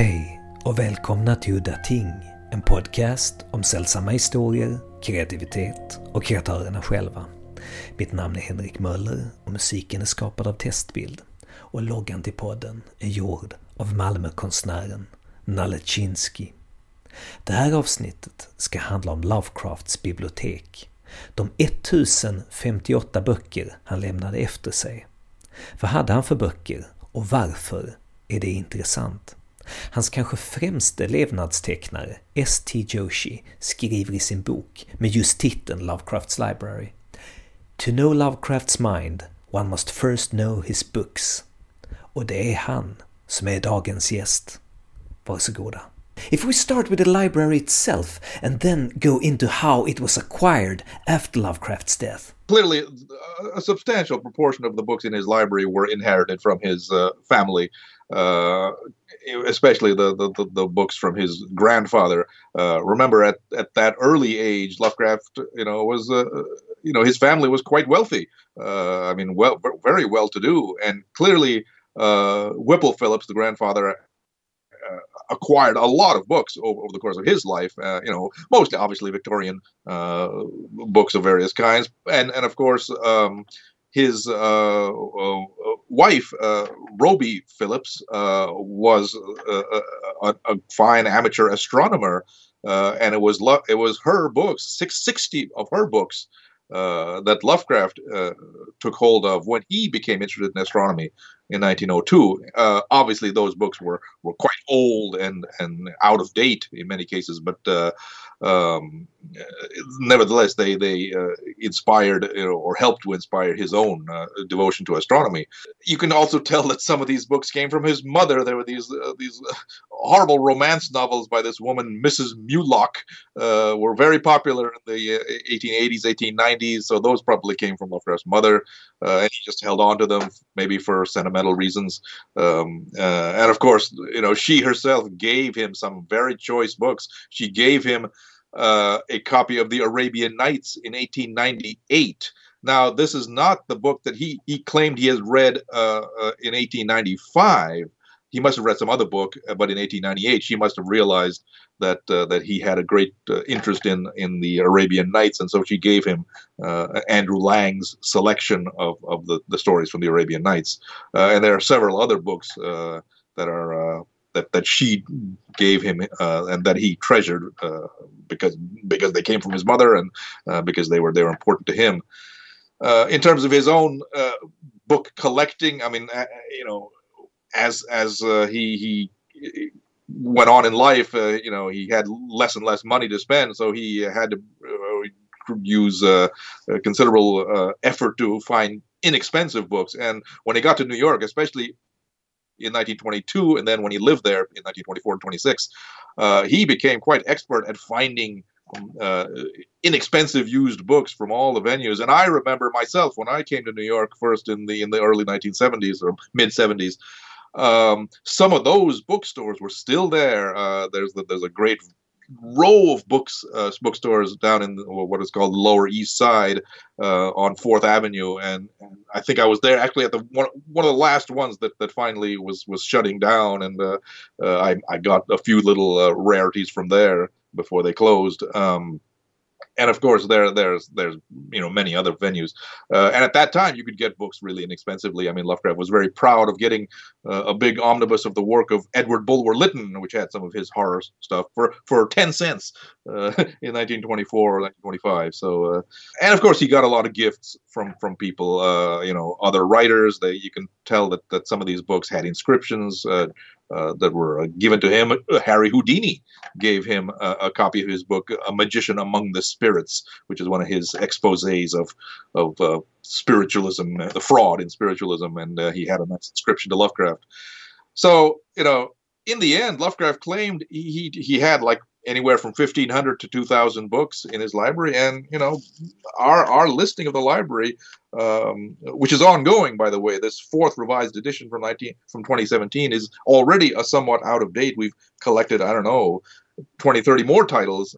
Hej och välkomna till Udda Ting, en podcast om sällsamma historier, kreativitet och kreatörerna själva. Mitt namn är Henrik Möller och musiken är skapad av Testbild och loggan till podden är gjord av Malmökonstnären Nalle Chinsky. Det här avsnittet ska handla om Lovecrafts bibliotek. De 1058 böcker han lämnade efter sig. Vad hade han för böcker och varför är det intressant? Hans kanske främste levnadstecknare, S.T. Joshi, skriver i sin bok med just titeln Lovecrafts Library. To know Lovecrafts mind, one must first know his books. Och det är han som är dagens gäst. Varsågoda. If we start with the library itself and then go into how it was acquired after Lovecraft's death. Clearly, a substantial proportion of the books in his library were inherited from his uh, family. Uh, especially the, the, the, books from his grandfather. Uh, remember, at, at that early age, Lovecraft, you know, was uh, you know his family was quite wealthy. Uh, I mean, well, very well to do, and clearly uh, Whipple Phillips, the grandfather. Uh, acquired a lot of books over, over the course of his life. You know, mostly obviously Victorian books of various kinds, and and of course um, his uh, uh, wife, Robie Phillips, uh, was a, a, a, fine amateur astronomer, uh, and it was lo- it was her books, six sixty of her books. Uh, that Lovecraft took hold of when he became interested in astronomy in 1902. obviously, those books were, were quite old and, and out of date in many cases, but um, nevertheless, they they uh, inspired you know, or helped to inspire his own uh, devotion to astronomy. You can also tell that some of these books came from his mother. There were these uh, these horrible romance novels by this woman, Mrs. Mulock, uh, were very popular in the 1880s, uh, 1890s. So those probably came from Lovecraft's mother, uh, and he just held on to them maybe for sentimental reasons. Um, and of course, you know, she herself gave him some very choice books. She gave him uh, a copy of the Arabian Nights in 1898. Now, this is not the book that he, he claimed he has read uh, uh, in 1895. He must have read some other book, uh, but in 1898, she must have realized that uh, that he had a great uh, interest in in the Arabian Nights, and so she gave him Andrew Lang's selection of, of the, the stories from the Arabian Nights. and there are several other books that are that that she gave him uh, and that he treasured uh, because because they came from his mother and uh, because they were they were important to him. Uh, in terms of his own uh, book collecting, I mean, uh, you know, as as he he went on in life, you know, he had less and less money to spend, so he had to use considerable effort to find inexpensive books. And when he got to New York, especially in 1922, and then when he lived there in 1924 and 26, uh, he became quite expert at finding um, uh, inexpensive used books from all the venues. And I remember myself when I came to New York first in the in the early 1970s or mid 70s. Um, some of those bookstores were still there. Uh, there's the, there's a great row of books uh, bookstores down in what is called the Lower East Side uh, on Fourth Avenue, and, and, I think I was there actually at the one, one of the last ones that, that finally was was shutting down, and uh, uh I I got a few little uh, rarities from there before they closed. Um, and of course there there's there's you know many other venues. Uh, and at that time you could get books really inexpensively. I mean lovecraft was very proud of getting uh, a big omnibus of the work of edward bulwer lytton which had some of his horror stuff for for 10 cents uh, in 1924 or 1925 so uh, and of course he got a lot of gifts from from people uh, you know other writers. They you can tell that that some of these books had inscriptions uh, uh, that were uh, given to him. Harry Houdini gave him a, a, copy of his book, A Magician Among the Spirits, which is one of his exposés of of uh, spiritualism, uh, the fraud in spiritualism, and uh, he had a nice to Lovecraft. So you know, in the end, Lovecraft claimed he, he had like anywhere from 1500 to 2000 books in his library. And you know our our listing of the library um, which is ongoing by the way this fourth revised edition from 19 from 2017 is already a somewhat out of date. We've collected i don't know 20 30 more titles.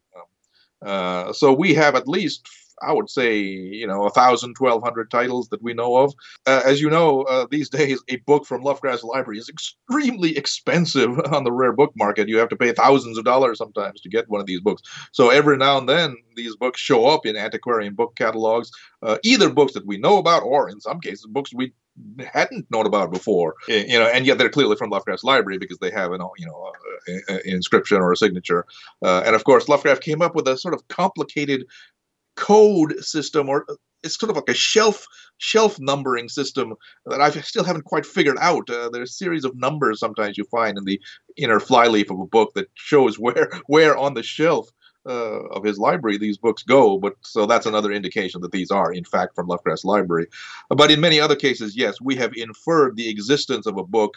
Uh, so we have at least I would say, you know, a thousand, twelve hundred titles that we know of. Uh, as you know, uh, these days, a book from Lovecraft's library is extremely expensive on the rare book market. You have to pay thousands of dollars sometimes to get one of these books. So every now and then, these books show up in antiquarian book catalogs, uh, either books that we know about, or in some cases, books we hadn't known about before. You know, and yet they're clearly from Lovecraft's library because they have an, you know, an inscription or a signature. Uh, and of course, Lovecraft came up with a sort of complicated code system or it's sort of like a shelf shelf numbering system that I still haven't quite figured out. Uh, there's a series of numbers sometimes you find in the inner flyleaf of a book that shows where where on the shelf uh, of his library these books go. But so that's another indication that these are in fact from Lovecraft's library. But in many other cases, yes, we have inferred the existence of a book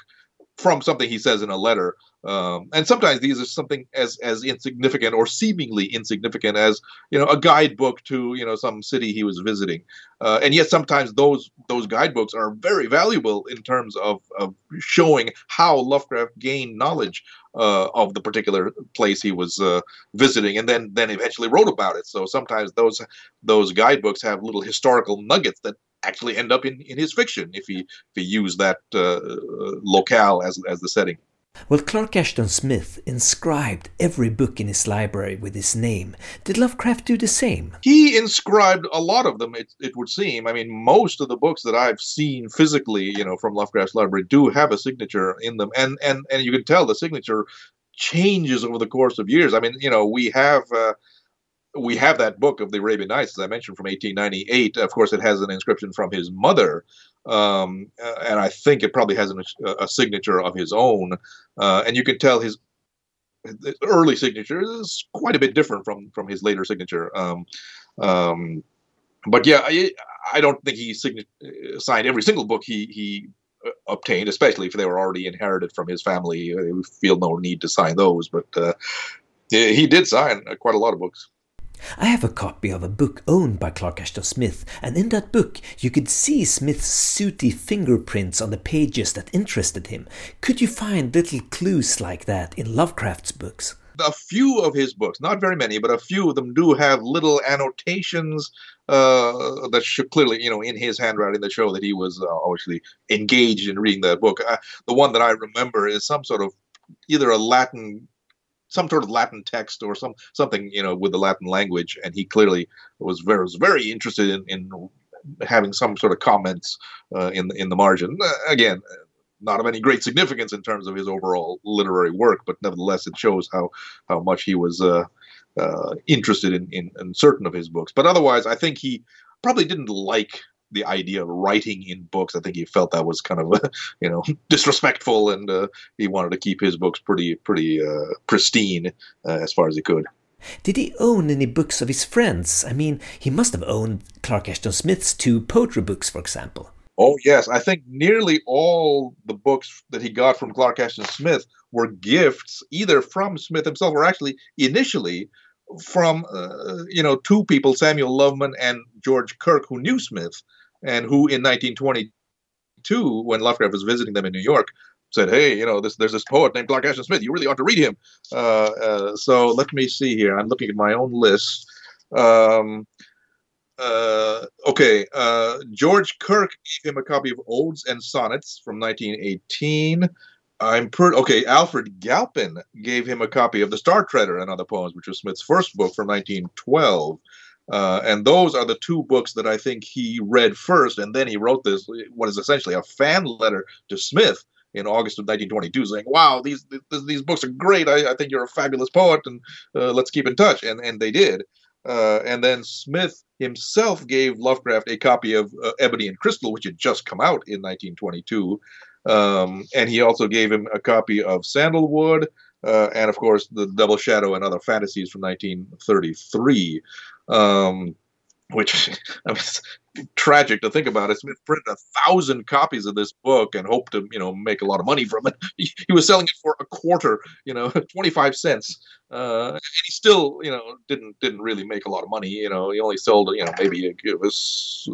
from something he says in a letter. Um, and sometimes these are something as as insignificant or seemingly insignificant as you know a guidebook to you know some city he was visiting, uh, and yet sometimes those those guidebooks are very valuable in terms of, of showing how Lovecraft gained knowledge uh, of the particular place he was uh, visiting, and then then eventually wrote about it. So sometimes those those guidebooks have little historical nuggets that actually end up in, in his fiction if he if he used that uh, locale as as the setting. Well, Clark Ashton Smith inscribed every book in his library with his name. Did Lovecraft do the same? He inscribed a lot of them, it, it would seem. I mean, most of the books that I've seen physically, you know, from Lovecraft's library do have a signature in them. And, and, and you can tell the signature changes over the course of years. I mean, you know, we have. Uh, we have that book of the Arabian Nights, as I mentioned, from 1898. Of course, it has an inscription from his mother, um, uh, and I think it probably has an, a signature of his own. Uh, and you can tell his, early signature is quite a bit different from from his later signature. Um, um, but yeah, I, I, don't think he uh, signed every single book he he uh, obtained, especially if they were already inherited from his family. We feel no need to sign those, but uh, he did sign quite a lot of books. I have a copy of a book owned by Clark Ashton Smith, and in that book you could see Smith's sooty fingerprints on the pages that interested him. Could you find little clues like that in Lovecraft's books? A few of his books, not very many, but a few of them do have little annotations uh, that should clearly, you know, in his handwriting that show that he was uh, actually engaged in reading that book. Uh, the one that I remember is some sort of either a Latin some sort of Latin text or some something you know with the Latin language, and he clearly was very was very interested in, in having some sort of comments uh, in in the margin. Uh, again, not of any great significance in terms of his overall literary work, but nevertheless it shows how how much he was uh, uh interested in, in, in certain of his books. But otherwise, I think he probably didn't like the idea of writing in books. I think he felt that was kind of, you know, disrespectful, and uh, he wanted to keep his books pretty, pretty uh, pristine uh, as far as he could. Did he own any books of his friends? I mean, he must have owned Clark Ashton Smith's two poetry books, for example. Oh yes, I think nearly all the books that he got from Clark Ashton Smith were gifts, either from Smith himself or actually initially from uh, you know two people, Samuel Loveman and George Kirk, who knew Smith, and who in 1922, when Lovecraft was visiting them in New York, said, "Hey, you know, this, there's this poet named Clark Ashton Smith. You really ought to read him." Uh, uh, so let me see here. I'm looking at my own list. Um, uh, okay, uh, George Kirk gave him a copy of Odes and Sonnets from 1918. I'm pretty okay. Alfred Galpin gave him a copy of The Star Treader and Other Poems, which was Smith's first book from 1912. Uh, and those are the two books that I think he read first, and then he wrote this, what is essentially a fan letter to Smith in August of 1922, saying, "Wow, these these, these books are great. I, I, think you're a fabulous poet, and uh, let's keep in touch." And and they did. Uh, and then Smith himself gave Lovecraft a copy of uh, Ebony and Crystal, which had just come out in 1922. Um, and he also gave him a copy of Sandalwood, uh, and of course the Double Shadow and other fantasies from 1933. Um, which I mean, tragic to think about. It. Smith printed a thousand copies of this book and hoped to, you know, make a lot of money from it. He, he was selling it for a quarter, you know, twenty five cents, uh, and he still, you know, didn't didn't really make a lot of money. You know, he only sold, you know, maybe it was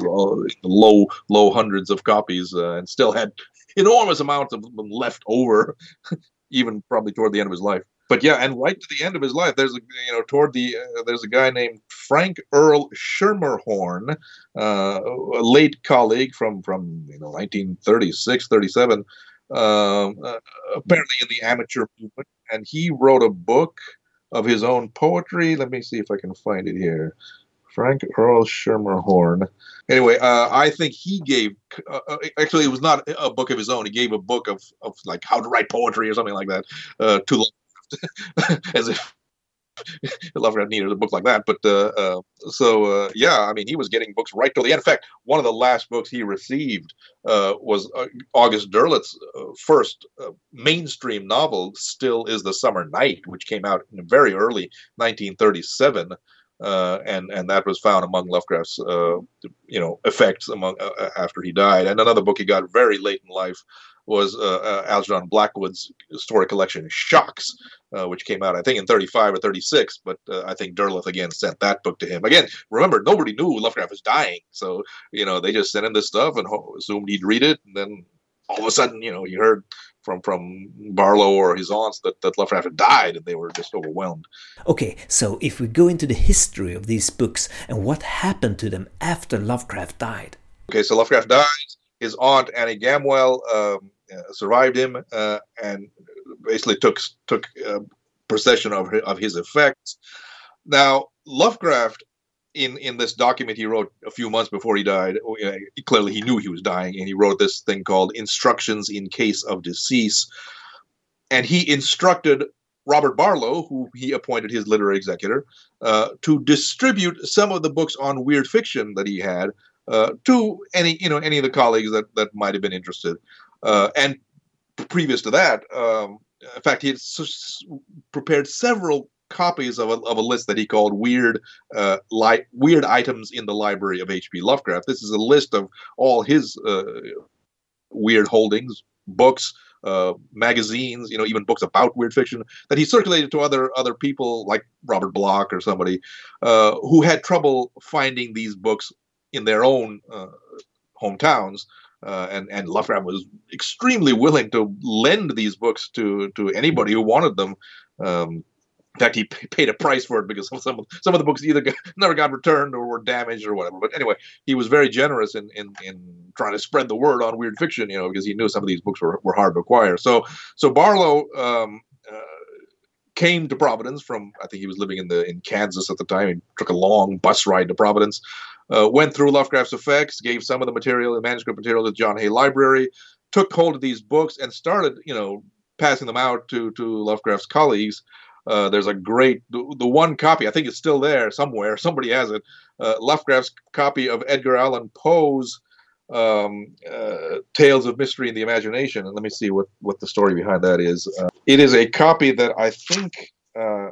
low low hundreds of copies, uh, and still had enormous amounts of them left over, even probably toward the end of his life. but yeah, and right to the end of his life, there's a you know toward the uh, there's a guy named Frank Earl Schermerhorn, uh, a late colleague from from you know 1936, 37, um, uh, apparently in the amateur movement, and he wrote a book of his own poetry. Let me see if I can find it here. Frank Earl Schermerhorn. Anyway, uh, I think he gave. Uh, uh, actually, it was not a book of his own. He gave a book of, of like how to write poetry or something like that uh, to as if Lovecraft needed a book like that. But uh, uh, so yeah, I mean, he was getting books right till the end. In fact, one of the last books he received was August Derleth's uh, first mainstream novel. Still is the Summer Night, which came out in very early 1937. And and that was found among Lovecraft's you know effects among after he died. And another book he got very late in life was uh, uh, Algernon Blackwood's story collection Shocks, uh, which came out I think in 35 or 36. But uh, I think Derleth again sent that book to him. Again, remember nobody knew Lovecraft was dying, so you know they just sent him this stuff and assumed he'd read it, and then all of a sudden, you know, he heard from from Barlow or his aunts that, that Lovecraft had died, and they were just overwhelmed. Okay, so if we go into the history of these books and what happened to them after Lovecraft died. Okay, so Lovecraft dies his aunt Annie Gamwell um, uh, survived him uh, and basically took took uh, possession of of his effects. Now Lovecraft, in in this document he wrote a few months before he died, uh, clearly he knew he was dying, and he wrote this thing called "Instructions in Case of Decease," and he instructed Robert Barlow, who he appointed his literary executor, uh, to distribute some of the books on weird fiction that he had uh, to any you know any of the colleagues that that might have been interested. Uh, and previous to that, um, in fact, he had s- prepared several copies of a, of a list that he called weird uh, li- weird items in the library of H.P. Lovecraft. This is a list of all his uh, weird holdings, books, uh, magazines, you know, even books about weird fiction that he circulated to other other people like Robert Bloch or somebody uh, who had trouble finding these books in their own uh, hometowns. Uh, and and Lovecraft was extremely willing to lend these books to to anybody who wanted them. Um, in fact, he paid a price for it because some of, some of the books either got, never got returned or were damaged or whatever. But anyway, he was very generous in, in in trying to spread the word on weird fiction. You know, because he knew some of these books were, were hard to acquire. So so Barlow. Um, uh, came to Providence from I think he was living in the in Kansas at the time. He took a long bus ride to Providence, uh, went through Lovecraft's effects, gave some of the material, the manuscript material, to John Hay Library, took hold of these books and started, you know, passing them out to to Lovecraft's colleagues. Uh, there's a great the, the, one copy I think it's still there somewhere. Somebody has it. Uh, Lovecraft's copy of Edgar Allan Poe's um, uh, Tales of Mystery and the Imagination. And let me see what what the story behind that is. Uh, it is a copy that I think uh,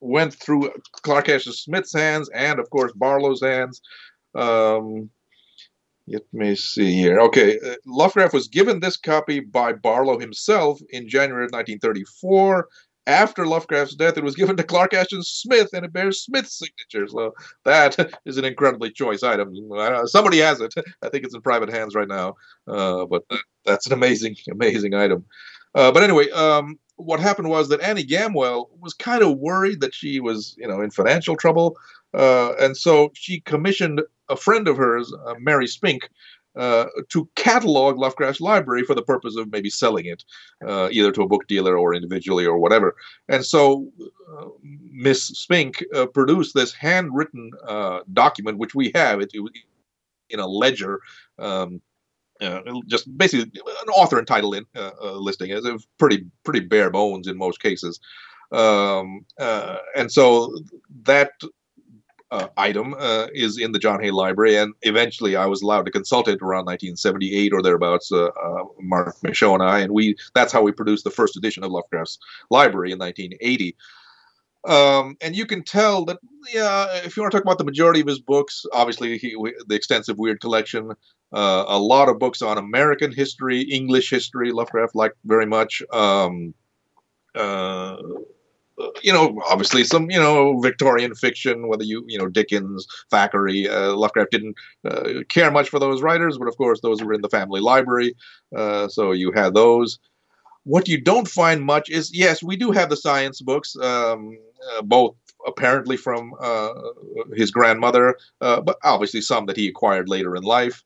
went through Clark Ashton Smith's hands and, of course, Barlow's hands. Um, let me see here. Okay, uh, Lovecraft was given this copy by Barlow himself in January of 1934. After Lovecraft's death, it was given to Clark Ashton Smith, and it bears Smith's signature. So that is an incredibly choice item. Uh, somebody has it. I think it's in private hands right now, uh, but that's an amazing, amazing item. Uh, but anyway, um, what happened was that Annie Gamwell was kind of worried that she was, you know, in financial trouble, uh, and so she commissioned a friend of hers, uh, Mary Spink, uh, to catalog Lovecraft's library for the purpose of maybe selling it, uh, either to a book dealer or individually or whatever. And so uh, Miss Spink uh, produced this handwritten document, which we have it, it in a ledger. Um, uh, just basically an author and title in, uh, uh, listing is pretty pretty bare bones in most cases, um, uh, and so that uh, item uh, is in the John Hay Library, and eventually I was allowed to consult it around 1978 or thereabouts. Marc Michaud and I, and we that's how we produced the first edition of Lovecraft's Library in 1980. Um, and you can tell that, yeah, if you want to talk about the majority of his books, obviously he, the extensive weird collection, uh, a lot of books on American history, English history, Lovecraft liked very much. Um, uh, you know, obviously some, you know, Victorian fiction, whether you, you know, Dickens, Thackeray, uh, Lovecraft didn't uh, care much for those writers, but of course those were in the family library, uh, so you had those. What you don't find much is yes, we do have the science books, um, uh, both apparently from uh, his grandmother, uh, but obviously some that he acquired later in life.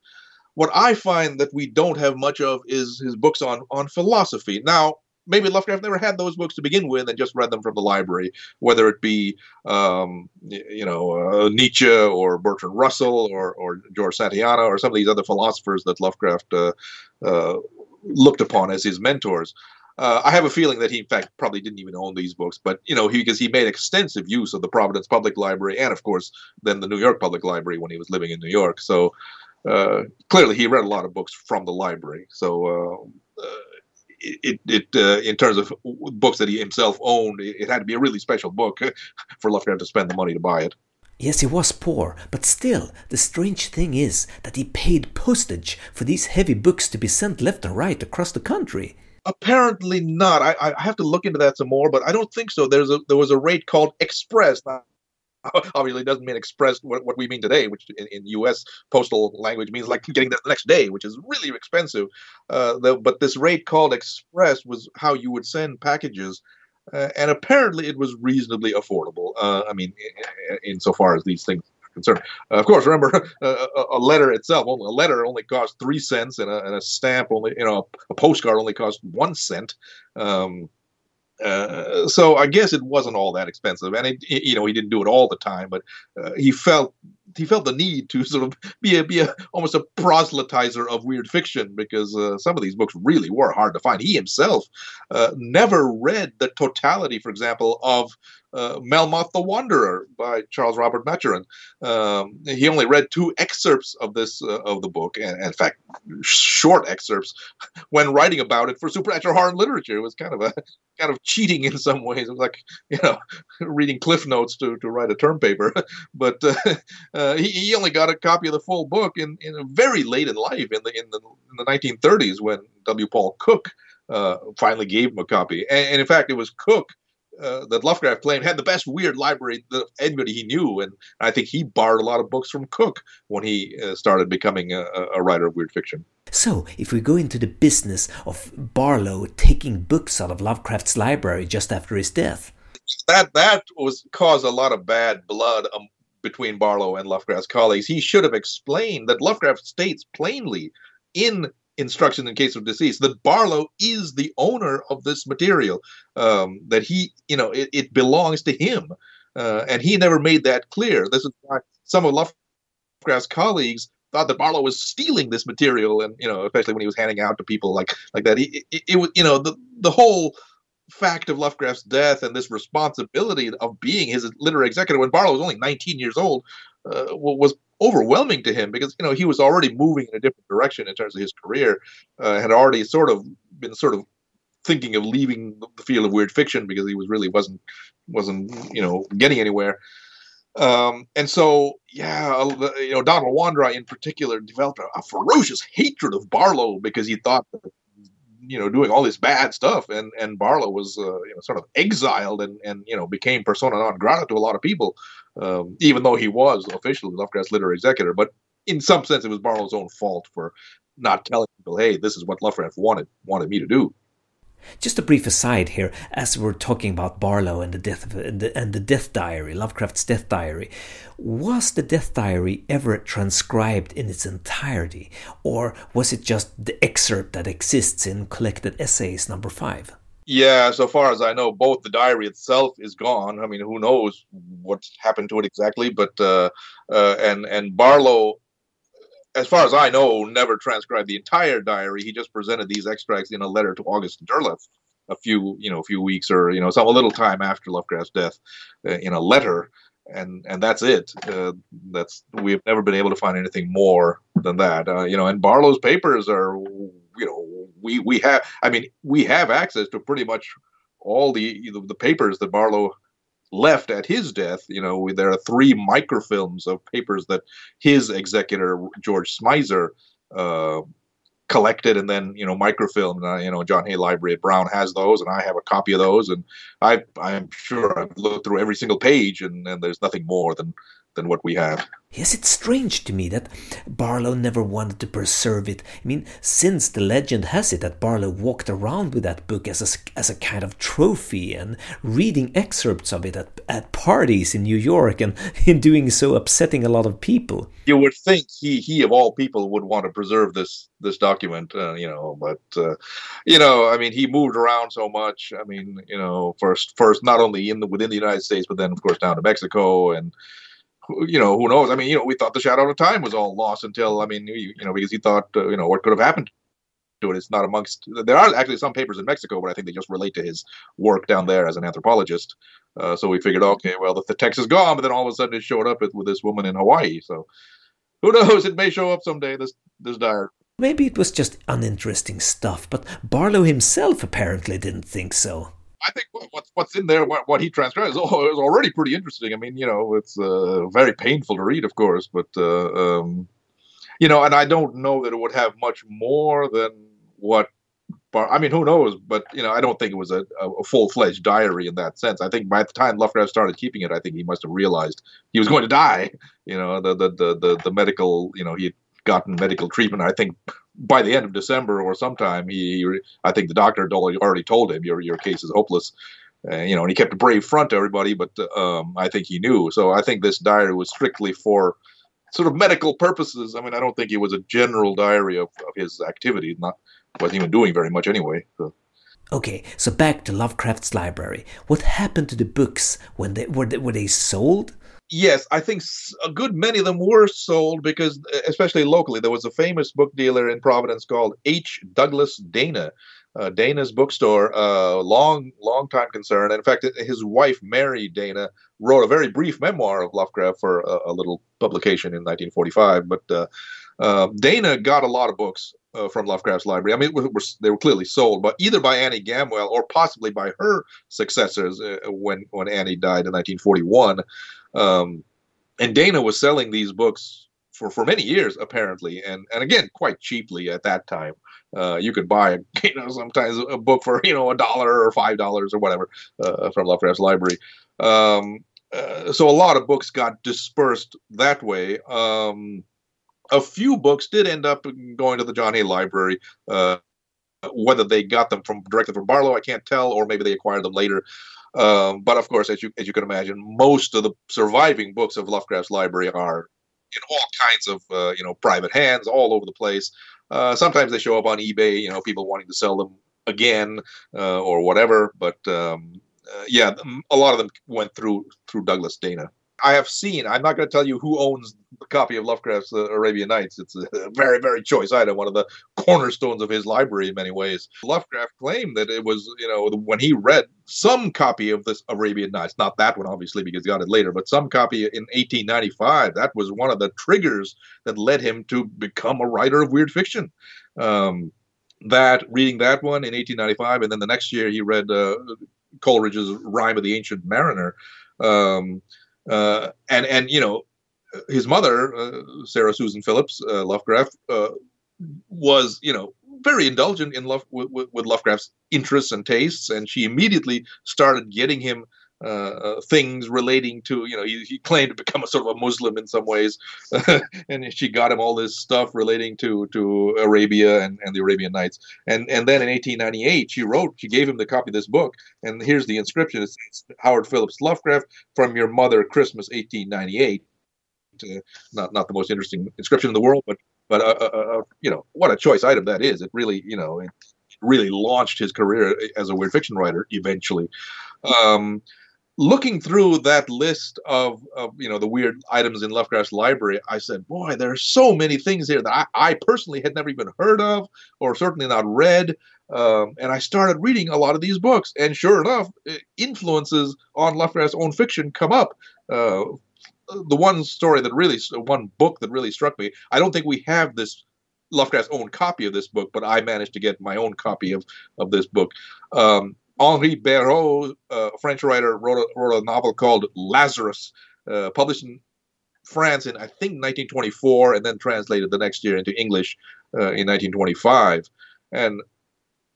What I find that we don't have much of is his books on on philosophy. Now, maybe Lovecraft never had those books to begin with and just read them from the library, whether it be um, you know uh, Nietzsche or Bertrand Russell or or George Santayana or some of these other philosophers that Lovecraft uh, uh, looked upon as his mentors. Uh, I have a feeling that he, in fact, probably didn't even own these books, but you know, he, because he made extensive use of the Providence Public Library and, of course, then the New York Public Library when he was living in New York. So uh, clearly, he read a lot of books from the library. So uh, it, it uh, in terms of books that he himself owned, it had to be a really special book for Lovecraft to spend the money to buy it. Yes, he was poor, but still, the strange thing is that he paid postage for these heavy books to be sent left and right across the country. Apparently not. I, I have to look into that some more, but I don't think so. There's a there was a rate called express. Now, obviously it doesn't mean express what, what we mean today, which in, in, U.S. postal language means like getting the next day, which is really expensive. Uh, the, but this rate called express was how you would send packages, uh, and apparently it was reasonably affordable. Uh, I mean, insofar as these things concerned. Uh, of course, remember uh, a, letter itself. Only a letter only costs three cents, and a, and a, stamp only, you know, a postcard only costs one cent. Um, uh, so I guess it wasn't all that expensive, and it, it, you know he didn't do it all the time, but uh, he felt he felt the need to sort of be a be a almost a proselytizer of weird fiction because uh, some of these books really were hard to find. He himself uh, never read the totality, for example, of uh, Melmoth the Wanderer by Charles Robert Maturin. Um, he only read two excerpts of this uh, of the book, and, and, in fact, short excerpts when writing about it for supernatural horror literature. It was kind of a kind of cheating in some ways. It was like you know reading cliff notes to, to write a term paper. but uh, uh, he, he only got a copy of the full book in, in a very late in life in the in the in the 1930s when W. Paul Cook uh, finally gave him a copy. And, and, in fact, it was Cook uh, that Lovecraft claimed had the best weird library that anybody he knew, and I think he borrowed a lot of books from Cook when he uh, started becoming a, a, writer of weird fiction. So, if we go into the business of Barlow taking books out of Lovecraft's library just after his death, that that was caused a lot of bad blood um, between Barlow and Lovecraft's colleagues. He should have explained that Lovecraft states plainly in instruction in case of decease that Barlow is the owner of this material, um, that he, you know, it, it belongs to him. Uh, and he never made that clear. This is why some of Lovecraft's colleagues thought that Barlow was stealing this material, and you know, especially when he was handing out to people like like that. It, it, it was, you know, the the whole fact of Lovecraft's death and this responsibility of being his literary executor when Barlow was only 19 years old uh, was overwhelming to him because you know he was already moving in a different direction in terms of his career, uh, had already sort of been sort of thinking of leaving the field of weird fiction because he was really wasn't wasn't you know getting anywhere. Um, and so, yeah, you know, Donald Wandrei in particular developed a, a ferocious hatred of Barlow because he thought that you know doing all this bad stuff and and barlow was uh, you know sort of exiled and and you know became persona non grata to a lot of people um, even though he was officially lovecraft's literary executor. But in some sense it was barlow's own fault for not telling people hey this is what lovecraft wanted wanted me to do just a brief aside here, as we're talking about Barlow and the death and, the, and the death diary, Lovecraft's death diary. Was the death diary ever transcribed in its entirety, or was it just the excerpt that exists in Collected Essays number five? Yeah, so far as I know, both the diary itself is gone. I mean, who knows what's happened to it exactly? But uh, uh, and and Barlow as far as I know, never transcribed the entire diary. He just presented these extracts in a letter to August Derleth a few, you know, a few weeks or you know, some a little time after Lovecraft's death, uh, in a letter, and and that's it. Uh, that's we've never been able to find anything more than that. Uh, you know, and Barlow's papers are, you know, we we have. I mean, we have access to pretty much all the the papers that Barlow left at his death, you know, there are three microfilms of papers that his executor George Smisor uh, collected and then you know microfilmed. Uh, you know, John Hay Library at Brown has those, and I have a copy of those, and I I'm sure I've looked through every single page, and, and there's nothing more than than what we have. Yes, it's strange to me that Barlow never wanted to preserve it. I mean, since the legend has it that Barlow walked around with that book as a, as a kind of trophy and reading excerpts of it at, at parties in New York and in doing so upsetting a lot of people. You would think he, he of all people would want to preserve this this document, uh, you know, but uh, you know, I mean, he moved around so much. I mean, you know, first first not only in the within the United States, but then of course down to Mexico and you know, who knows? I mean, you know, we thought the Shadow of Time was all lost until, I mean, you, you know, because he thought, uh, you know, what could have happened to it. It's not amongst. There are actually some papers in Mexico, but I think they just relate to his work down there as an anthropologist. Uh, so we figured, okay, well, the, the text is gone, but then all of a sudden it showed up with this woman in Hawaii. So who knows? It may show up someday. This this diary. Maybe it was just uninteresting stuff, but Barlow himself apparently didn't think so. I think what's what's in there, what, what he transcribed, is, already pretty interesting. I mean, you know, it's uh, very painful to read, of course, but uh, um, you know, and I don't know that it would have much more than what. Bar- I mean, who knows? But you know, I don't think it was a, a full fledged diary in that sense. I think by the time Lovecraft started keeping it, I think he must have realized he was going to die. You know, the the the the, the medical, you know, he had gotten medical treatment. I think by the end of December or sometime, he, I think the doctor already told him your your case is hopeless. Uh, you know, and he kept a brave front to everybody, but um, I think he knew. So I think this diary was strictly for sort of medical purposes. I mean, I don't think it was a general diary of, of his activity. Not wasn't even doing very much anyway. So. Okay, so back to Lovecraft's library. What happened to the books when they were they, were they sold? Yes, I think a good many of them were sold because, especially locally, there was a famous book dealer in Providence called H. Douglas Dana. Uh, Dana's bookstore, uh, long, long time concern. And in fact, his wife, Mary Dana, wrote a very brief memoir of Lovecraft for a, a little publication in 1945. But uh, uh, Dana got a lot of books uh, from Lovecraft's library. I mean, were, they were clearly sold, but either by Annie Gamwell or possibly by her successors uh, when when Annie died in 1941. Um, and Dana was selling these books for, for many years, apparently, and, and again, quite cheaply at that time. Uh, you could buy, you know, sometimes a book for, you know, a dollar or five dollars or whatever uh, from Lovecraft's library. Um, uh, so a lot of books got dispersed that way. Um, a few books did end up going to the John Hay Library. Uh, whether they got them from directly from Barlow, I can't tell, or maybe they acquired them later. Um, but of course, as you as you can imagine, most of the surviving books of Lovecraft's library are in all kinds of uh, you know private hands all over the place. Uh, sometimes they show up on eBay, you know, people wanting to sell them again uh, or whatever. But um, uh, yeah, a lot of them went through through Douglas Dana. I have seen. I'm not going to tell you who owns the copy of Lovecraft's uh, Arabian Nights. It's a very, very choice item, one of the cornerstones of his library in many ways. Lovecraft claimed that it was, you know, when he read some copy of this Arabian Nights, not that one, obviously, because he got it later, but some copy in 1895, that was one of the triggers that led him to become a writer of weird fiction. Um, that reading that one in 1895, and then the next year he read uh, Coleridge's Rime of the Ancient Mariner. Um, uh, and and you know his mother, uh, Sarah Susan Phillips uh, Lovecraft, uh, was you know very indulgent in love with, with, Lovecraft's interests and tastes, and she immediately started getting him uh, uh, things relating to you know he, he, claimed to become a sort of a Muslim in some ways, and she got him all this stuff relating to to Arabia and, and the Arabian Nights, and and then in 1898 she wrote she gave him the copy of this book, and here's the inscription: it's, it's Howard Phillips Lovecraft from your mother, Christmas 1898. Uh, not not the most interesting inscription in the world, but but uh, uh, uh, you know what a choice item that is. It really you know it really launched his career as a weird fiction writer eventually. Um, looking through that list of, of you know the weird items in Lovecraft's library, I said, boy, there are so many things here that I, I personally had never even heard of, or certainly not read. Um, and I started reading a lot of these books, and sure enough, influences on Lovecraft's own fiction come up. Uh, the one story that really, one book that really struck me. I don't think we have this Lovecraft's own copy of this book, but I managed to get my own copy of of this book. Um, Henri Béraud, a French writer, wrote a, wrote a novel called Lazarus, uh, published in France in I think 1924, and then translated the next year into English uh, in 1925. And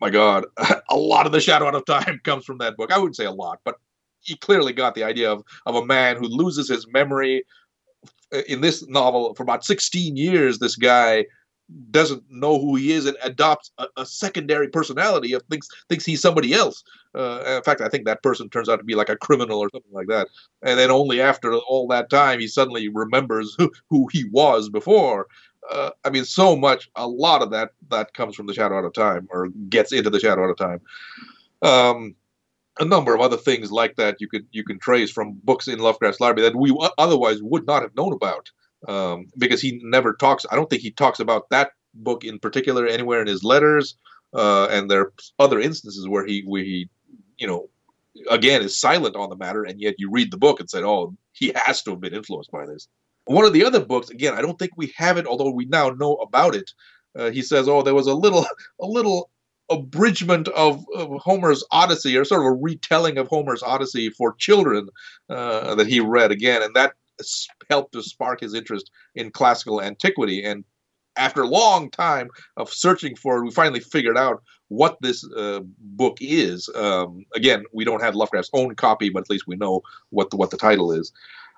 my God, a lot of the Shadow Out of Time comes from that book. I wouldn't say a lot, but he clearly got the idea of, of a man who loses his memory in this novel, for about 16 years, this guy doesn't know who he is and adopts a, a secondary personality of thinks thinks he's somebody else. Uh, in fact, I think that person turns out to be like a criminal or something like that. And then only after all that time, he suddenly remembers who, who he was before. Uh, I mean, so much, a lot of that that comes from the Shadow Out of Time or gets into the Shadow Out of Time. Um, a number of other things like that you could you can trace from books in Lovecraft's library that we otherwise would not have known about um, because he never talks. I don't think he talks about that book in particular anywhere in his letters. Uh, and there are other instances where he where he you know again is silent on the matter, and yet you read the book and said, oh, he has to have been influenced by this. One of the other books, again, I don't think we have it, although we now know about it. Uh, he says, oh, there was a little a little abridgment of, of, Homer's Odyssey, or sort of a retelling of Homer's Odyssey for children uh, that he read again, and that helped to spark his interest in classical antiquity. And after a long time of searching for it, we finally figured out what this uh, book is. Um, again, we don't have Lovecraft's own copy, but at least we know what the, what the title is.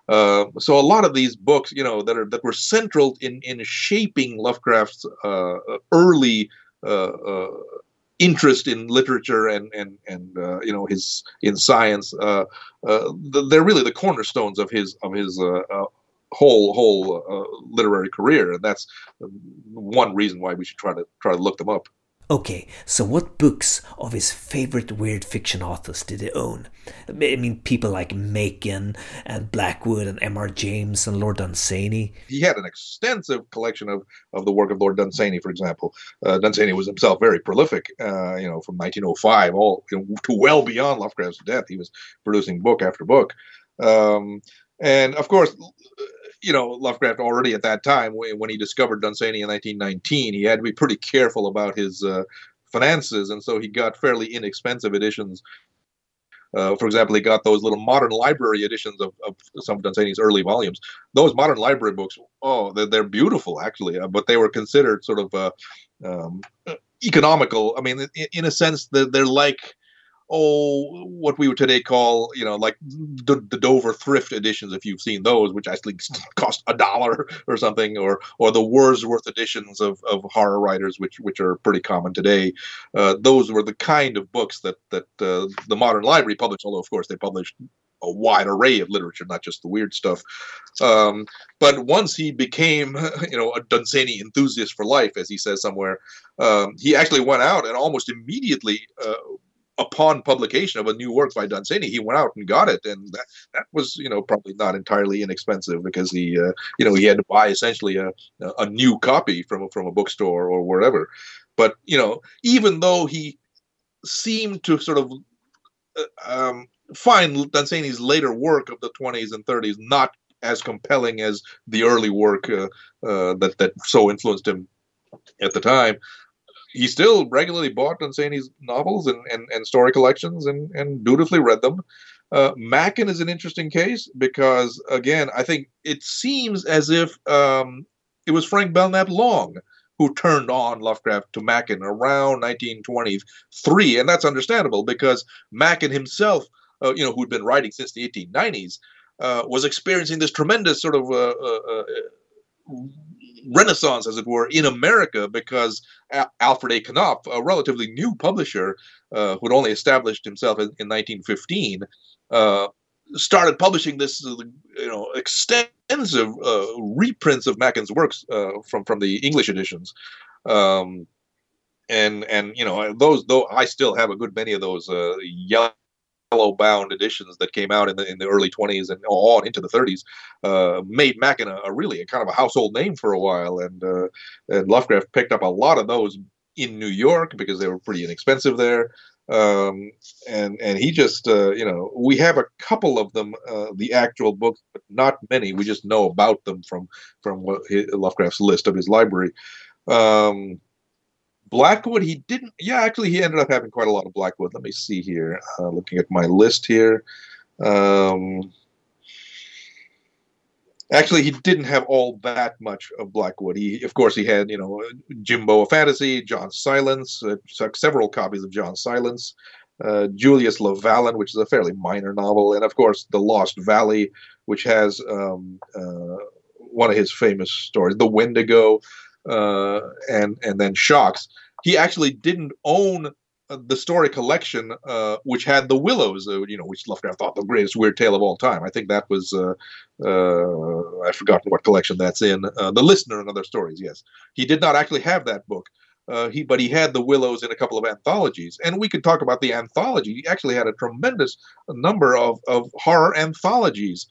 Uh, so a lot of these books, you know, that are that were central in in shaping Lovecraft's uh, early uh, uh, interest in literature and and and uh, you know his in science. Uh, uh, they're really the cornerstones of his of his uh, uh, whole whole uh, literary career, and that's one reason why we should try to try to look them up. Okay, so what books of his favorite weird fiction authors did he own? I mean, people like Machen and Blackwood and M.R. James and Lord Dunsany. He had an extensive collection of, of the work of Lord Dunsany, for example. Uh, Dunsany was himself very prolific, uh, you know, from 1905 all you know, to well beyond Lovecraft's death. He was producing book after book. Um, and of course, you know, Lovecraft already at that time, when he discovered Dunsany in 1919, he had to be pretty careful about his uh, finances, and so he got fairly inexpensive editions. Uh, for example, he got those little modern library editions of, of some of Dunsany's early volumes. Those modern library books, oh, they're, they're beautiful actually, uh, but they were considered sort of uh, um, economical. I mean, in, in a sense, they're, they're like oh, what we would today call, you know, like the, the Dover thrift editions, if you've seen those, which actually cost a dollar or something, or or the Wordsworth editions of, of horror writers, which which are pretty common today. Uh, those were the kind of books that that uh, the modern library published, although of course they published a wide array of literature, not just the weird stuff. Um, but once he became, you know, a Dunsany enthusiast for life, as he says somewhere, um, he actually went out and almost immediately uh, upon publication of a new work by Dunsany, he went out and got it, and that, that was, you know, probably not entirely inexpensive because he, uh, you know, he had to buy essentially a a new copy from from a bookstore or wherever. But you know, even though he seemed to sort of uh, um, find Dunsany's later work of the 20s and 30s not as compelling as the early work uh, uh, that that so influenced him at the time he still regularly bought Dunsany's novels and, and, and story collections and, and dutifully read them. Uh, Machen is an interesting case because, again, I think it seems as if um, it was Frank Belknap Long who turned on Lovecraft to Machen around 1923, and that's understandable because Machen himself, uh, you know, who'd been writing since the 1890s, uh, was experiencing this tremendous sort of uh, uh, uh, renaissance, as it were, in America because Alfred A. Knopf, a relatively new publisher uh, who had only established himself in, in 1915, uh, started publishing this, uh, you know, extensive uh, reprints of Machen's works uh, from from the English editions. Um, and and you know those though I still have a good many of those uh, yellow yellow bound editions that came out in the in the early 20s and on into the 30s uh, made Machen a, a, really a kind of a household name for a while, and uh, and Lovecraft picked up a lot of those in New York because they were pretty inexpensive there. Um, and and he just uh, you know we have a couple of them uh, the actual books but not many. We just know about them from from Lovecraft's list of his library. Um, Blackwood, he didn't. Yeah, actually, he ended up having quite a lot of Blackwood. Let me see here. Uh, looking at my list here. Um, actually, he didn't have all that much of Blackwood. He, of course, he had you know Jimbo of Fantasy, John Silence, uh, several copies of John Silence, uh, Julius LeVallon, which is a fairly minor novel, and of course, The Lost Valley, which has um, uh, one of his famous stories, The Wendigo, uh, and and then Shocks. He actually didn't own uh, the story collection, uh, which had the Willows, uh, you know, which Lovecraft thought the greatest weird tale of all time. I think that was, uh, uh, I've forgotten what collection that's in. The Listener and Other Stories, yes. He did not actually have that book. he, but he had the Willows in a couple of anthologies, and we could talk about the anthology. He actually had a tremendous number of, of horror anthologies.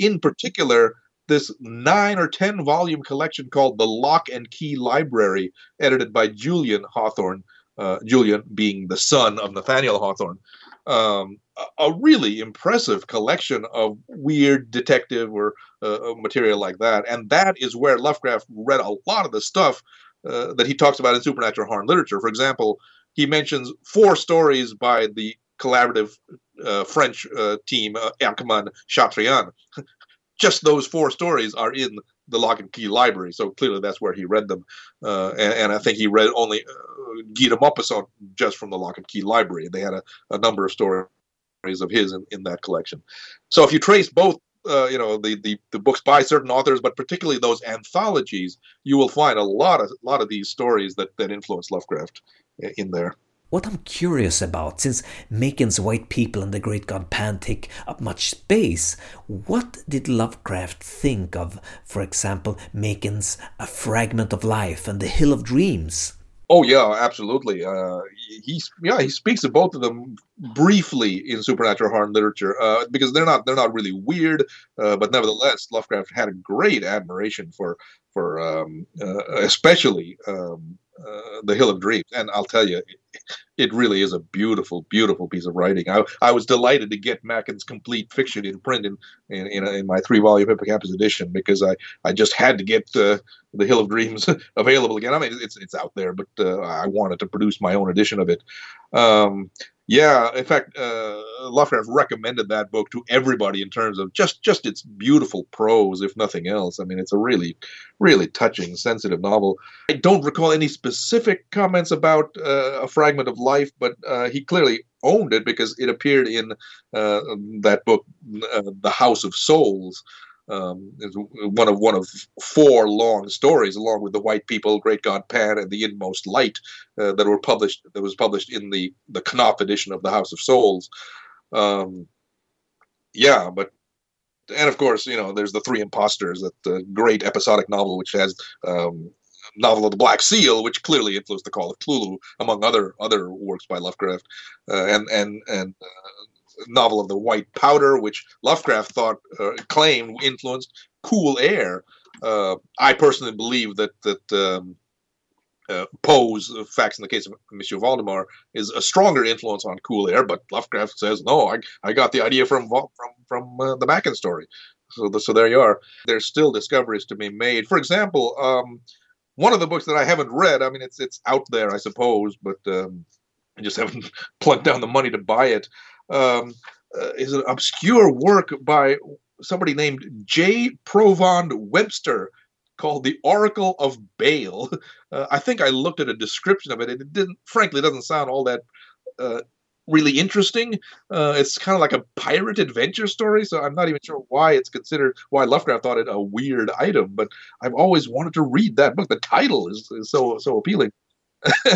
in particular, this nine or ten volume collection called the Lock and Key Library, edited by Julian Hawthorne, uh, Julian being the son of Nathaniel Hawthorne. Um, a, really impressive collection of weird detective or uh, material like that. And that is where Lovecraft read a lot of the stuff uh, that he talks about in supernatural horror literature. For example, he mentions four stories by the collaborative uh, French uh, team, uh, Chatrian, just those four stories are in the Lock and Key library. So clearly that's where he read them. Uh, and, and, I think he read only uh, Guy Maupassant just from the Lock and Key library. They had a, a number of stories of his in, in that collection. So if you trace both uh, you know the, the the books by certain authors, but particularly those anthologies, you will find a lot of lot of these stories that that influenced Lovecraft in there. What I'm curious about, since Machen's white people and the great god Pan take up much space, what did Lovecraft think of, for example, Machen's A Fragment of Life and The Hill of Dreams? Oh yeah, absolutely. Uh, he yeah he speaks of both of them briefly in supernatural horror literature uh, because they're not they're not really weird, uh, but nevertheless Lovecraft had a great admiration for for um, uh, especially um, uh, the Hill of Dreams, and I'll tell you, it really is a beautiful, beautiful piece of writing. I, I was delighted to get Machen's complete fiction in print in in, in, in my three volume Hippocampus edition because I, I just had to get uh, the Hill of Dreams available again. I mean, it's it's out there, but uh, I wanted to produce my own edition of it. Um, yeah, in fact, uh, Lovecraft recommended that book to everybody in terms of just just its beautiful prose, if nothing else. I mean, it's a really, really touching, sensitive novel. I don't recall any specific comments about uh, a fragment of life, but uh, he clearly owned it because it appeared in uh, that book, uh, The House of Souls um, is one of one of four long stories, along with the White People, Great God Pan, and the Inmost Light, uh, that were published. That was published in the the Knopf edition of the House of Souls. Um, yeah, but and of course, you know, there's the Three Imposters, that the great episodic novel, which has um, novel of the Black Seal, which clearly influenced the Call of Cthulhu, among other other works by Lovecraft, uh, and and and uh, novel of the White Powder, which Lovecraft thought uh, claimed influenced Cool Air. Uh, I personally believe that that um, uh, Poe's facts in the case of Monsieur Valdemar is a stronger influence on Cool Air, but Lovecraft says no. I, I got the idea from from from uh, the Machen story. So the, so there you are. There's still discoveries to be made. For example, um, one of the books that I haven't read. I mean, it's it's out there, I suppose, but um, I just haven't plunked down the money to buy it um, uh, is an obscure work by somebody named J. Provand Webster called The Oracle of Baal. Uh, I think I looked at a description of it, and it didn't, frankly, doesn't sound all that uh, really interesting. Uh, it's kind of like a pirate adventure story, so I'm not even sure why it's considered, why Lovecraft thought it a weird item, but I've always wanted to read that book. The title is, is so so appealing.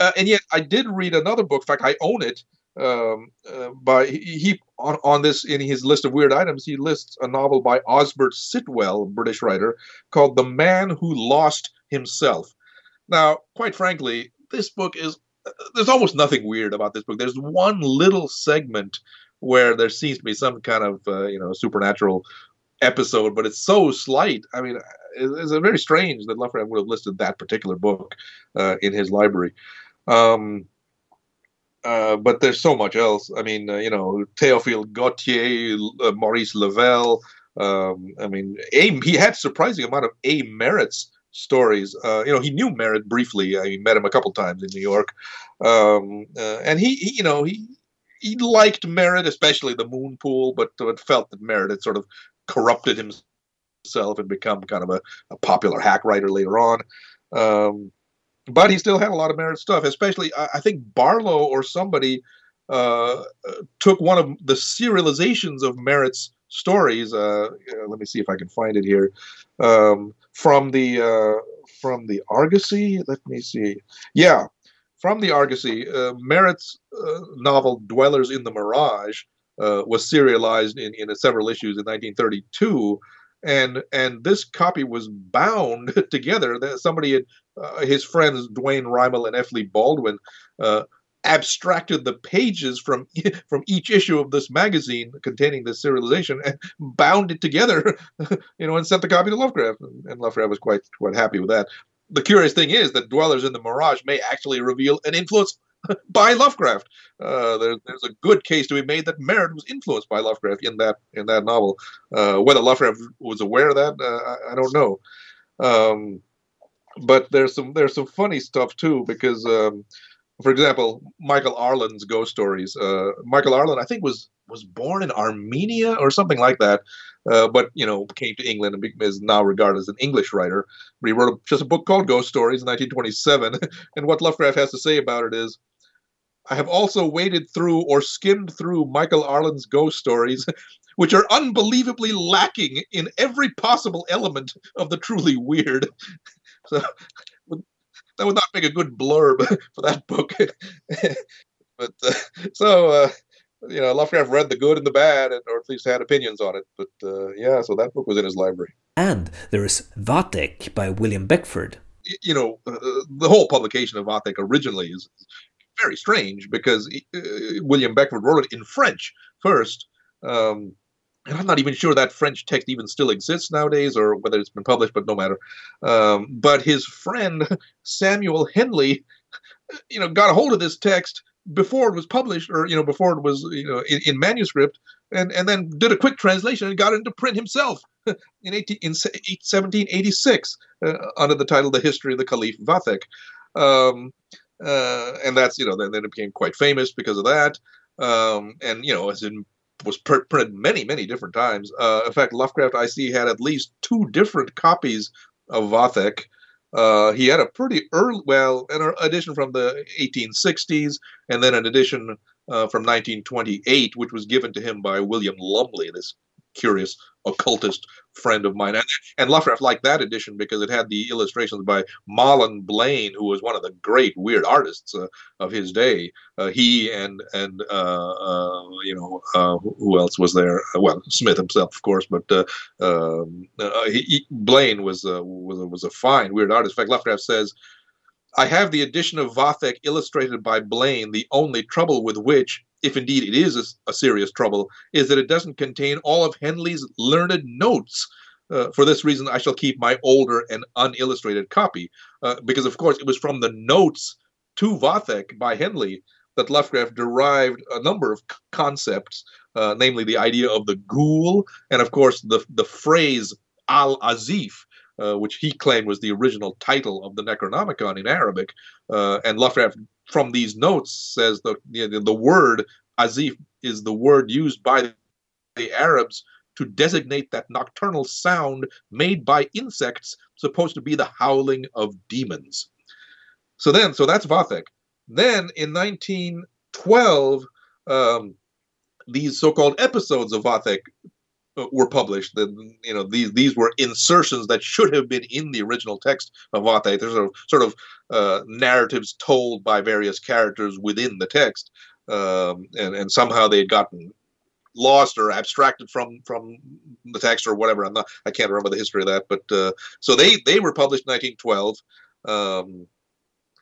uh, and yet, I did read another book. In fact, I own it um, uh, by he on, on this in his list of weird items he lists a novel by Osbert Sitwell, British writer, called "The Man Who Lost Himself." Now, quite frankly, this book is uh, there's almost nothing weird about this book. There's one little segment where there seems to be some kind of uh, you know supernatural episode, but it's so slight. I mean, it's, it's very strange that Lovecraft would have listed that particular book uh, in his library. Um, uh, but there's so much else. I mean, uh, you know, Théophile Gautier, uh, Maurice Level. Um, I mean, A, he had surprising amount of A. Merritt's stories. Uh, you know, he knew Merritt briefly. I met him a couple times in New York, um, uh, and he, he, you know, he he liked Merritt, especially the Moon Pool, but, but felt that Merritt had sort of corrupted himself and become kind of a, a popular hack writer later on. Um, but he still had a lot of Merritt stuff. Especially, I think Barlow or somebody uh, took one of the serializations of Merritt's stories. Uh, let me see if I can find it here. Um, from the uh, from the Argosy. Let me see. Yeah, from the Argosy, uh, Merritt's uh, novel "Dwellers in the Mirage" uh, was serialized in, in several issues in 1932, and and this copy was bound together. That somebody had uh, his friends Duane Rimel and F. Lee Baldwin uh, abstracted the pages from from each issue of this magazine containing this serialization and bound it together, you know, and sent the copy to Lovecraft. And Lovecraft was quite quite happy with that. The curious thing is that Dwellers in the Mirage may actually reveal an influence by Lovecraft. Uh, there, there's a good case to be made that Merritt was influenced by Lovecraft in that in that novel. Uh, whether Lovecraft was aware of that, uh, I, I, don't know. Um, but there's some there's some funny stuff too because um, for example, Michael Arlen's ghost stories. Uh, Michael Arlen, I think, was was born in Armenia or something like that, uh, but you know, came to England and is now regarded as an English writer. But he wrote a, just a book called Ghost Stories in 1927, and what Lovecraft has to say about it is. I have also waded through or skimmed through Michael Arlen's ghost stories, which are unbelievably lacking in every possible element of the truly weird. So that would not make a good blurb for that book. but uh, so uh, you know, Lovecraft read the good and the bad, and, or at least had opinions on it. But uh, yeah, so that book was in his library. And there is Vathek by William Beckford. You know, uh, the whole publication of Vathek originally is very strange because uh, William Beckford wrote it in French first. Um, and I'm not even sure that French text even still exists nowadays or whether it's been published, but no matter. Um, but his friend Samuel Henley, you know, got a hold of this text before it was published or, you know, before it was, you know, in, in manuscript and, and then did a quick translation and got into print himself in, 18, in 1786 uh, under the title The History of the Caliph Vathek. Um, uh, and that's, you know, then, then it became quite famous because of that. Um, and, you know, as in was printed many, many different times. Uh, in fact, Lovecraft I see had at least two different copies of Vathek. Uh, he had a pretty early, well, an edition from the 1860s, and then an edition uh, from 1928, which was given to him by William Lumley, this curious occultist friend of mine. And, and Lovecraft liked that edition because it had the illustrations by Mahlon Blaine, who was one of the great weird artists uh, of his day. Uh, he and and uh, uh you know uh, who else was there? Well, Smith himself, of course, but uh, um, he, he, Blaine was was was a fine weird artist. In fact, Lovecraft says. I have the edition of Vathek illustrated by Blaine, the only trouble with which if indeed it is a, a, serious trouble, is that it doesn't contain all of Henley's learned notes. Uh, for this reason, I shall keep my older and unillustrated copy, uh, because of course it was from the notes to Vathek by Henley that Lovecraft derived a number of c- concepts, uh, namely the idea of the ghoul, and of course the the phrase al azif, uh, which he claimed was the original title of the Necronomicon in Arabic. Uh, and Lovecraft from these notes says the know, the word azif is the word used by the Arabs to designate that nocturnal sound made by insects supposed to be the howling of demons. So then, so that's Vathek. Then in 1912, um, these so-called episodes of Vathek were published. The, you know, these these were insertions that should have been in the original text of Vathek. There's a sort of uh, narratives told by various characters within the text, um, and and somehow they had gotten lost or abstracted from from the text or whatever. I'm not. I can't remember the history of that. But uh, so they they were published in 1912. Um,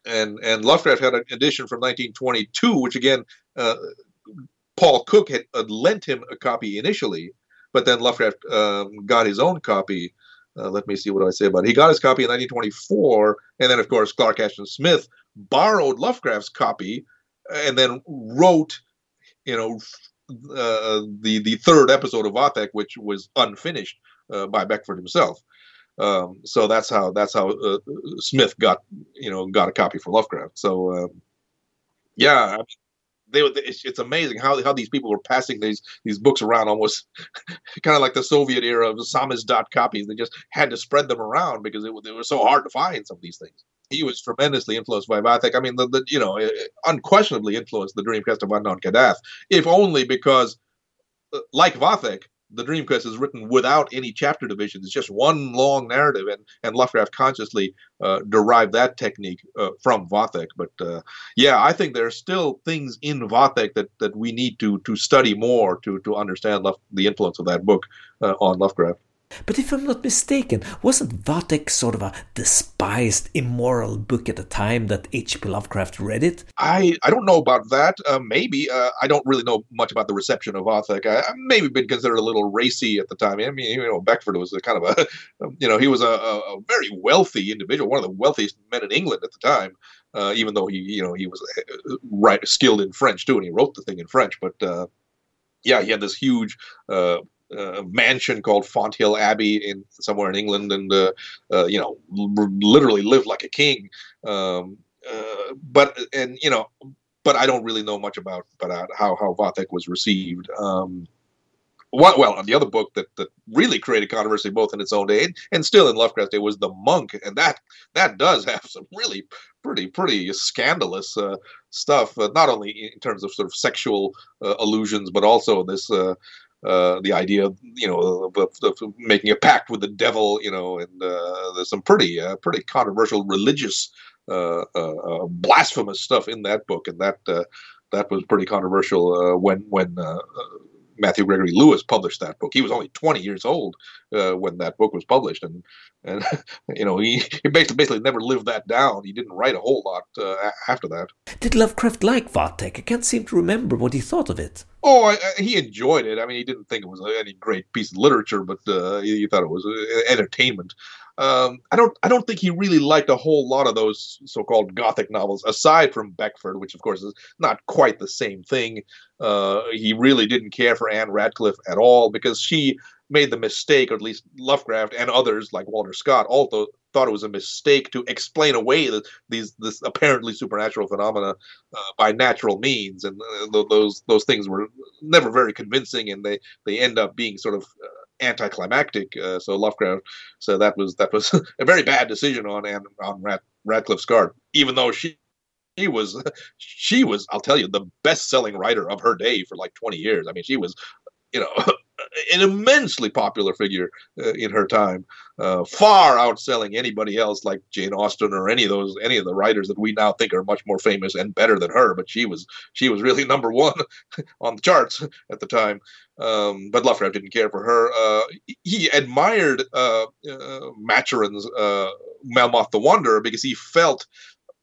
and and Lovecraft had an edition from 1922, which again, uh, Paul Cook had, had lent him a copy initially, but then Lovecraft um, got his own copy. Uh, let me see what do I say about it. He got his copy in 1924, and then of course Clark Ashton Smith borrowed Lovecraft's copy, and then wrote, you know, uh, the the third episode of Vathek, which was unfinished uh, by Beckford himself. Um, so that's how that's how uh, Smith got you know got a copy for Lovecraft. So um, yeah, I mean, they it's, it's amazing how how these people were passing these these books around almost kind of like the Soviet era of samizdat copies. They just had to spread them around because it, it was so hard to find some of these things. He was tremendously influenced by Vathek. I mean, the, the you know, unquestionably influenced the Dream Quest of Unknown Kadath, if only because, uh, like Vathek, the Dream Quest is written without any chapter divisions. It's just one long narrative, and and Lovecraft consciously uh, derived that technique uh, from Vathek. But uh, yeah, I think there are still things in Vathek that that we need to to study more to to understand the influence of that book uh, on Lovecraft. But if I'm not mistaken, wasn't Vathek sort of a despised, immoral book at the time that H.P. Lovecraft read it? I, I don't know about that. Uh, maybe. Uh, I don't really know much about the reception of Vathek. I, I maybe been considered a little racy at the time. I mean, you know, Beckford was a kind of a, you know, he was a, a very wealthy individual, one of the wealthiest men in England at the time. Uh, even though he, you know, he was uh, right skilled in French too, and he wrote the thing in French. But uh, yeah, he had this huge uh, uh, mansion called Fonthill Abbey in somewhere in England, and uh, uh, you know, literally lived like a king. Um, uh, but and you know, but I don't really know much about about how how Vathek was received. Um, what, well, the other book that, that really created controversy both in its own day and, and still in Lovecraft's day was The Monk, and that that does have some really pretty pretty scandalous uh, stuff, uh, not only in terms of sort of sexual uh, allusions, but also this uh, uh, the idea of you know of, of, making a pact with the devil, you know, and uh, there's some pretty uh, pretty controversial religious uh, uh, blasphemous stuff in that book, and that that was pretty controversial when when Matthew Gregory Lewis published that book. He was only 20 years old uh, when that book was published, and and you know he, he basically basically never lived that down. He didn't write a whole lot uh, after that. Did Lovecraft like Vathek? I can't seem to remember what he thought of it. Oh, I, I, he enjoyed it. I mean, he didn't think it was any great piece of literature, but uh, he, he, thought it was uh, entertainment. Um, I don't. I don't think he really liked a whole lot of those so-called Gothic novels, aside from Beckford, which of course is not quite the same thing. Uh, he really didn't care for Ann Radcliffe at all because she made the mistake, or at least Lovecraft and others like Walter Scott also thought it was a mistake to explain away the, these this apparently supernatural phenomena uh, by natural means, and uh, those those things were never very convincing, and they they end up being sort of uh, anticlimactic. Uh, so Lovecraft, so that was that was a very bad decision on Ann, on Rad, Radcliffe's Scott, even though she she was she was I'll tell you the best selling writer of her day for like 20 years. I mean, she was you know an immensely popular figure uh, in her time, uh, far outselling anybody else like Jane Austen or any of those any of the writers that we now think are much more famous and better than her. But she was she was really number one on the charts at the time. Um, but Lovecraft didn't care for her. Uh, he admired uh, uh, Maturin's uh, Melmoth the Wanderer because he felt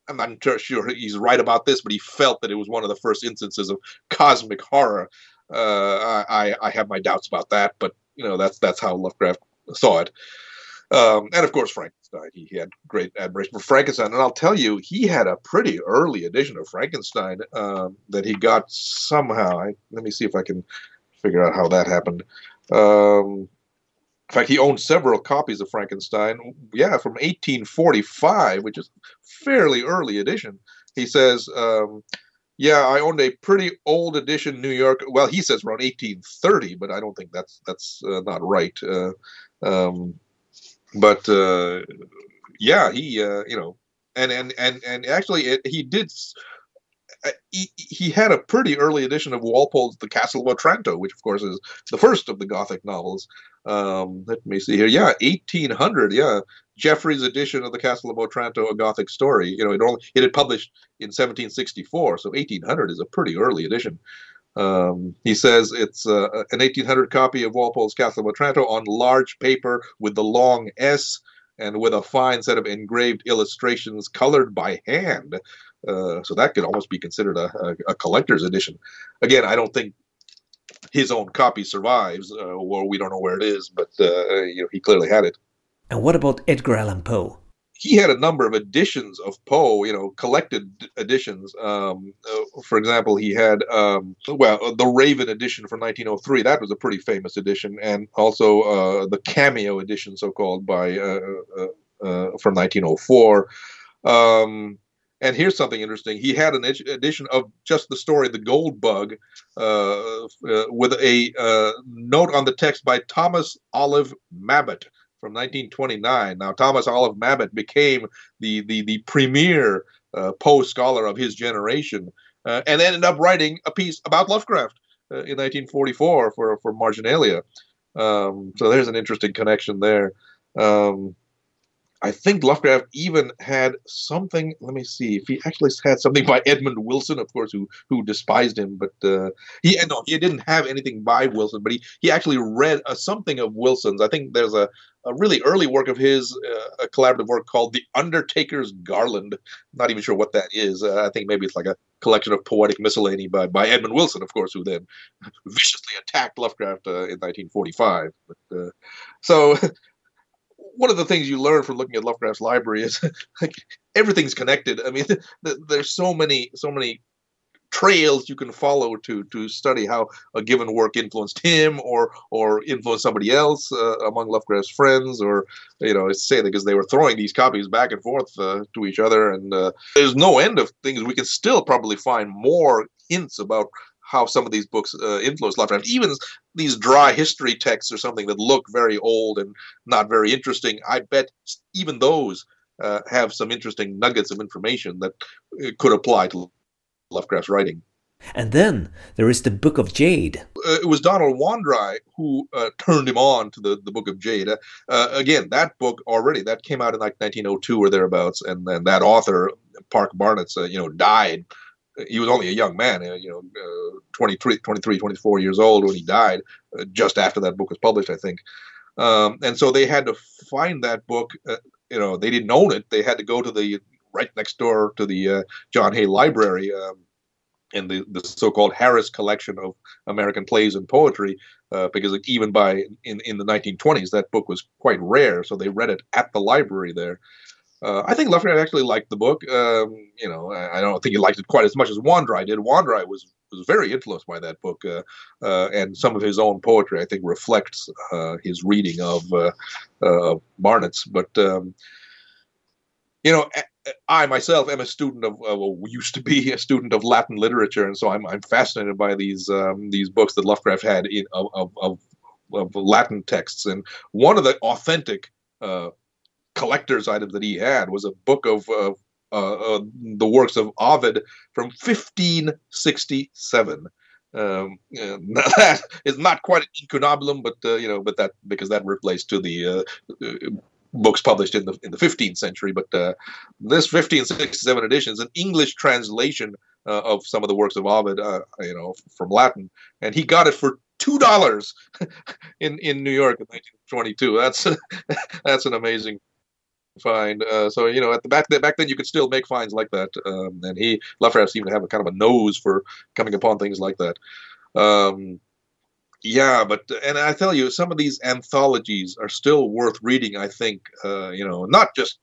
I'm not sure he's right about this, but he felt that it was one of the first instances of cosmic horror uh, I, I have my doubts about that, but you know that's that's how Lovecraft saw it. Um, and of course, Frankenstein. He, he, had great admiration for Frankenstein, and I'll tell you, he had a pretty early edition of Frankenstein um, that he got somehow. I, let me see if I can figure out how that happened. Um, in fact, he owned several copies of Frankenstein. Yeah, from 1845, which is fairly early edition. He says um, yeah, I owned a pretty old edition New York. Well, he says around 1830, but I don't think that's that's uh, not right. Uh, um, but uh, yeah, he uh, you know, and and and and actually, it, he did. Uh, he, he had a pretty early edition of Walpole's The Castle of Otranto, which of course is the first of the Gothic novels. Um, let me see here. Yeah, 1800. Yeah, Jeffrey's edition of the Castle of Otranto, a Gothic story. You know, it only it had published in 1764, so 1800 is a pretty early edition. Um, he says it's uh, an 1800 copy of Walpole's Castle of Otranto on large paper with the long S and with a fine set of engraved illustrations colored by hand. Uh, so that could almost be considered a, a, a, collector's edition. Again, I don't think his own copy survives, uh, or we don't know where it is, but uh, you know he clearly had it. And what about Edgar Allan Poe? He had a number of editions of Poe, you know, collected editions. Um, uh, for example, he had, um, well, uh, the Raven edition from 1903. That was a pretty famous edition, and also uh, the Cameo edition, so called, by uh, uh, from 1904. Um, and here's something interesting. He had an edition of just the story, The Gold Bug, uh, uh, with a uh, note on the text by Thomas Olive Mabbott from 1929. Now, Thomas Olive Mabbott became the, the, the premier uh, Poe scholar of his generation uh, and ended up writing a piece about Lovecraft uh, in 1944 for, for Marginalia. Um, so there's an interesting connection there. Um, I think Lovecraft even had something. Let me see if he actually had something by Edmund Wilson, of course, who who despised him. But uh, he no, he didn't have anything by Wilson, but he he actually read uh, something of Wilson's. I think there's a, a really early work of his, uh, a collaborative work called The Undertaker's Garland. not even sure what that is. Uh, I think maybe it's like a collection of poetic miscellany by by Edmund Wilson, of course, who then viciously attacked Lovecraft uh, in 1945. But uh, so. one of the things you learn from looking at Lovecraft's library is like everything's connected. I mean, there's so many so many trails you can follow to to study how a given work influenced him or or influenced somebody else uh, among Lovecraft's friends or you know say that because they were throwing these copies back and forth uh, to each other and uh, there's no end of things we can still probably find more hints about how some of these books uh, influenced Lovecraft. Even these dry history texts or something that look very old and not very interesting. I bet even those uh, have some interesting nuggets of information that uh, could apply to Lovecraft's writing. And then there is the Book of Jade. Uh, it was Donald Wandrei who uh, turned him on to the, the Book of Jade. Uh, uh again, that book already that came out in like 1902 or thereabouts, and then that author Park Barnett, uh, you know, died he was only a young man, uh, you know, uh, 23, 23, 24 years old when he died, uh, just after that book was published, I think. Um, and so they had to find that book. Uh, you know, they didn't own it. They had to go to the right next door to the uh, John Hay Library um, in the, the so-called Harris collection of American plays and poetry, uh, because even by in, in the 1920s, that book was quite rare. So they read it at the library there. Uh, I think Lovecraft actually liked the book. Um, you know, I, I, don't think he liked it quite as much as Wandrei did. Wandrei was was very influenced by that book, uh, uh, and some of his own poetry, I think, reflects uh, his reading of uh, Barnett's. But um, you know, I myself am a student of, well, used to be a student of Latin literature, and so I'm, I'm fascinated by these um, these books that Lovecraft had in, of, of, of, of Latin texts. And one of the authentic uh, collector's item that he had was a book of uh, uh, the works of Ovid from 1567. Um, that is not quite an incunabulum, but uh, you know, but that because that relates to the uh, uh, books published in the in the 15th century. But uh, this 1567 edition is an English translation uh, of some of the works of Ovid, uh, you know, from Latin, and he got it for two dollars in in New York in 1922. That's that's an amazing find. Uh, so you know, at the back then, back then, you could still make finds like that. Um, and he Lovecraft seemed to have a kind of a nose for coming upon things like that. Um, yeah, but and I tell you, some of these anthologies are still worth reading. I think uh, you know, not just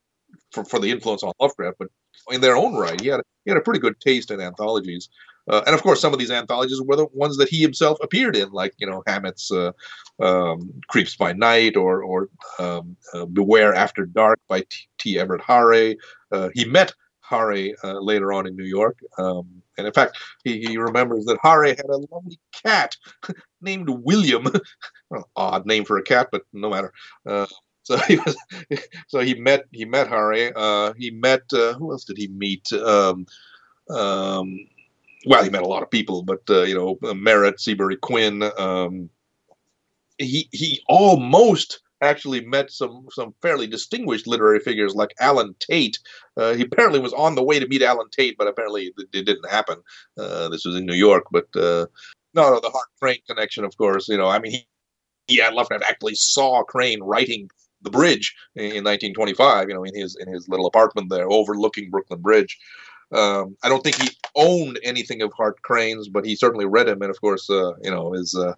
for, for the influence on Lovecraft, but in their own right. He had he had a pretty good taste in anthologies. Uh, and of course, some of these anthologies were the ones that he himself appeared in, like you know Hammett's uh, um, "Creeps by Night" or or um, uh, "Beware After Dark" by T. T. Everett Harre. Uh, he met Harre uh, later on in New York, um, and in fact, he, he, remembers that Harre had a lovely cat named William. well, odd name for a cat, but no matter. Uh, so he was, so he met he met Harre. he met who else did he meet? Well, he met a lot of people, but uh, you know, Merritt, Seabury Quinn. Um, he he almost actually met some some fairly distinguished literary figures like Allen Tate. Uh, he apparently was on the way to meet Allen Tate, but apparently it, it didn't happen. Uh, this was in New York, but uh, no, no, the Hart Crane connection, of course. You know, I mean, he he had Lovecraft actually saw Crane writing the bridge in 1925. You know, in his in his little apartment there overlooking Brooklyn Bridge. Um, I don't think he owned anything of Hart Crane's, but he certainly read him, and of course, uh, you know, his uh,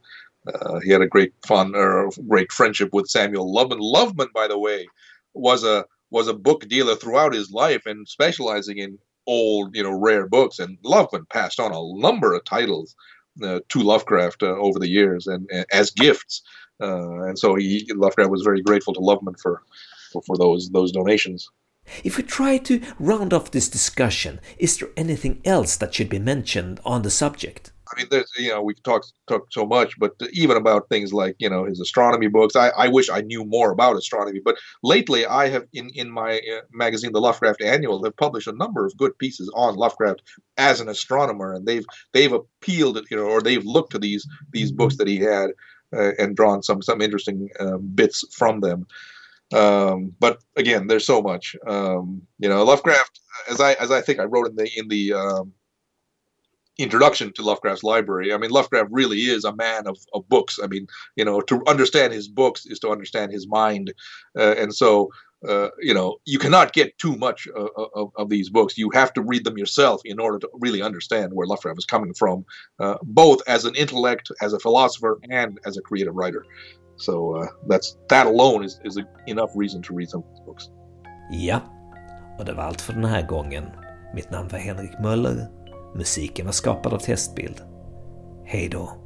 uh, he had a great fun or great friendship with Samuel Loveman. Loveman, by the way, was a was a book dealer throughout his life and specializing in old, you know, rare books. And Loveman passed on a number of titles uh, to Lovecraft uh, over the years and, and as gifts. Uh, and so he Lovecraft was very grateful to Loveman for, for, for those those donations. If we try to round off this discussion, is there anything else that should be mentioned on the subject? I mean, there's you know we've talked talked so much, but even about things like you know his astronomy books. I, I wish I knew more about astronomy, but lately I have in in my uh, magazine, the Lovecraft Annual, have published a number of good pieces on Lovecraft as an astronomer, and they've they've appealed you know or they've looked to these these books that he had and drawn some some interesting bits from them. Um, but again, there's so much. Um, you know, Lovecraft, as I as I think I wrote in the in the um, introduction to Lovecraft's library. I mean, Lovecraft really is a man of, of books. I mean, you know, to understand his books is to understand his mind, uh, and so uh, you know, you cannot get too much of, of, these books. You have to read them yourself in order to really understand where Lovecraft is coming from, uh, both as an intellect, as a philosopher, and as a creative writer. So uh, that's that alone is, is a, enough reason to read some of these books. Ja, och det var allt för den här gången. Mitt namn var Henrik Möller. Musiken var skapad av Testbild. Hej då!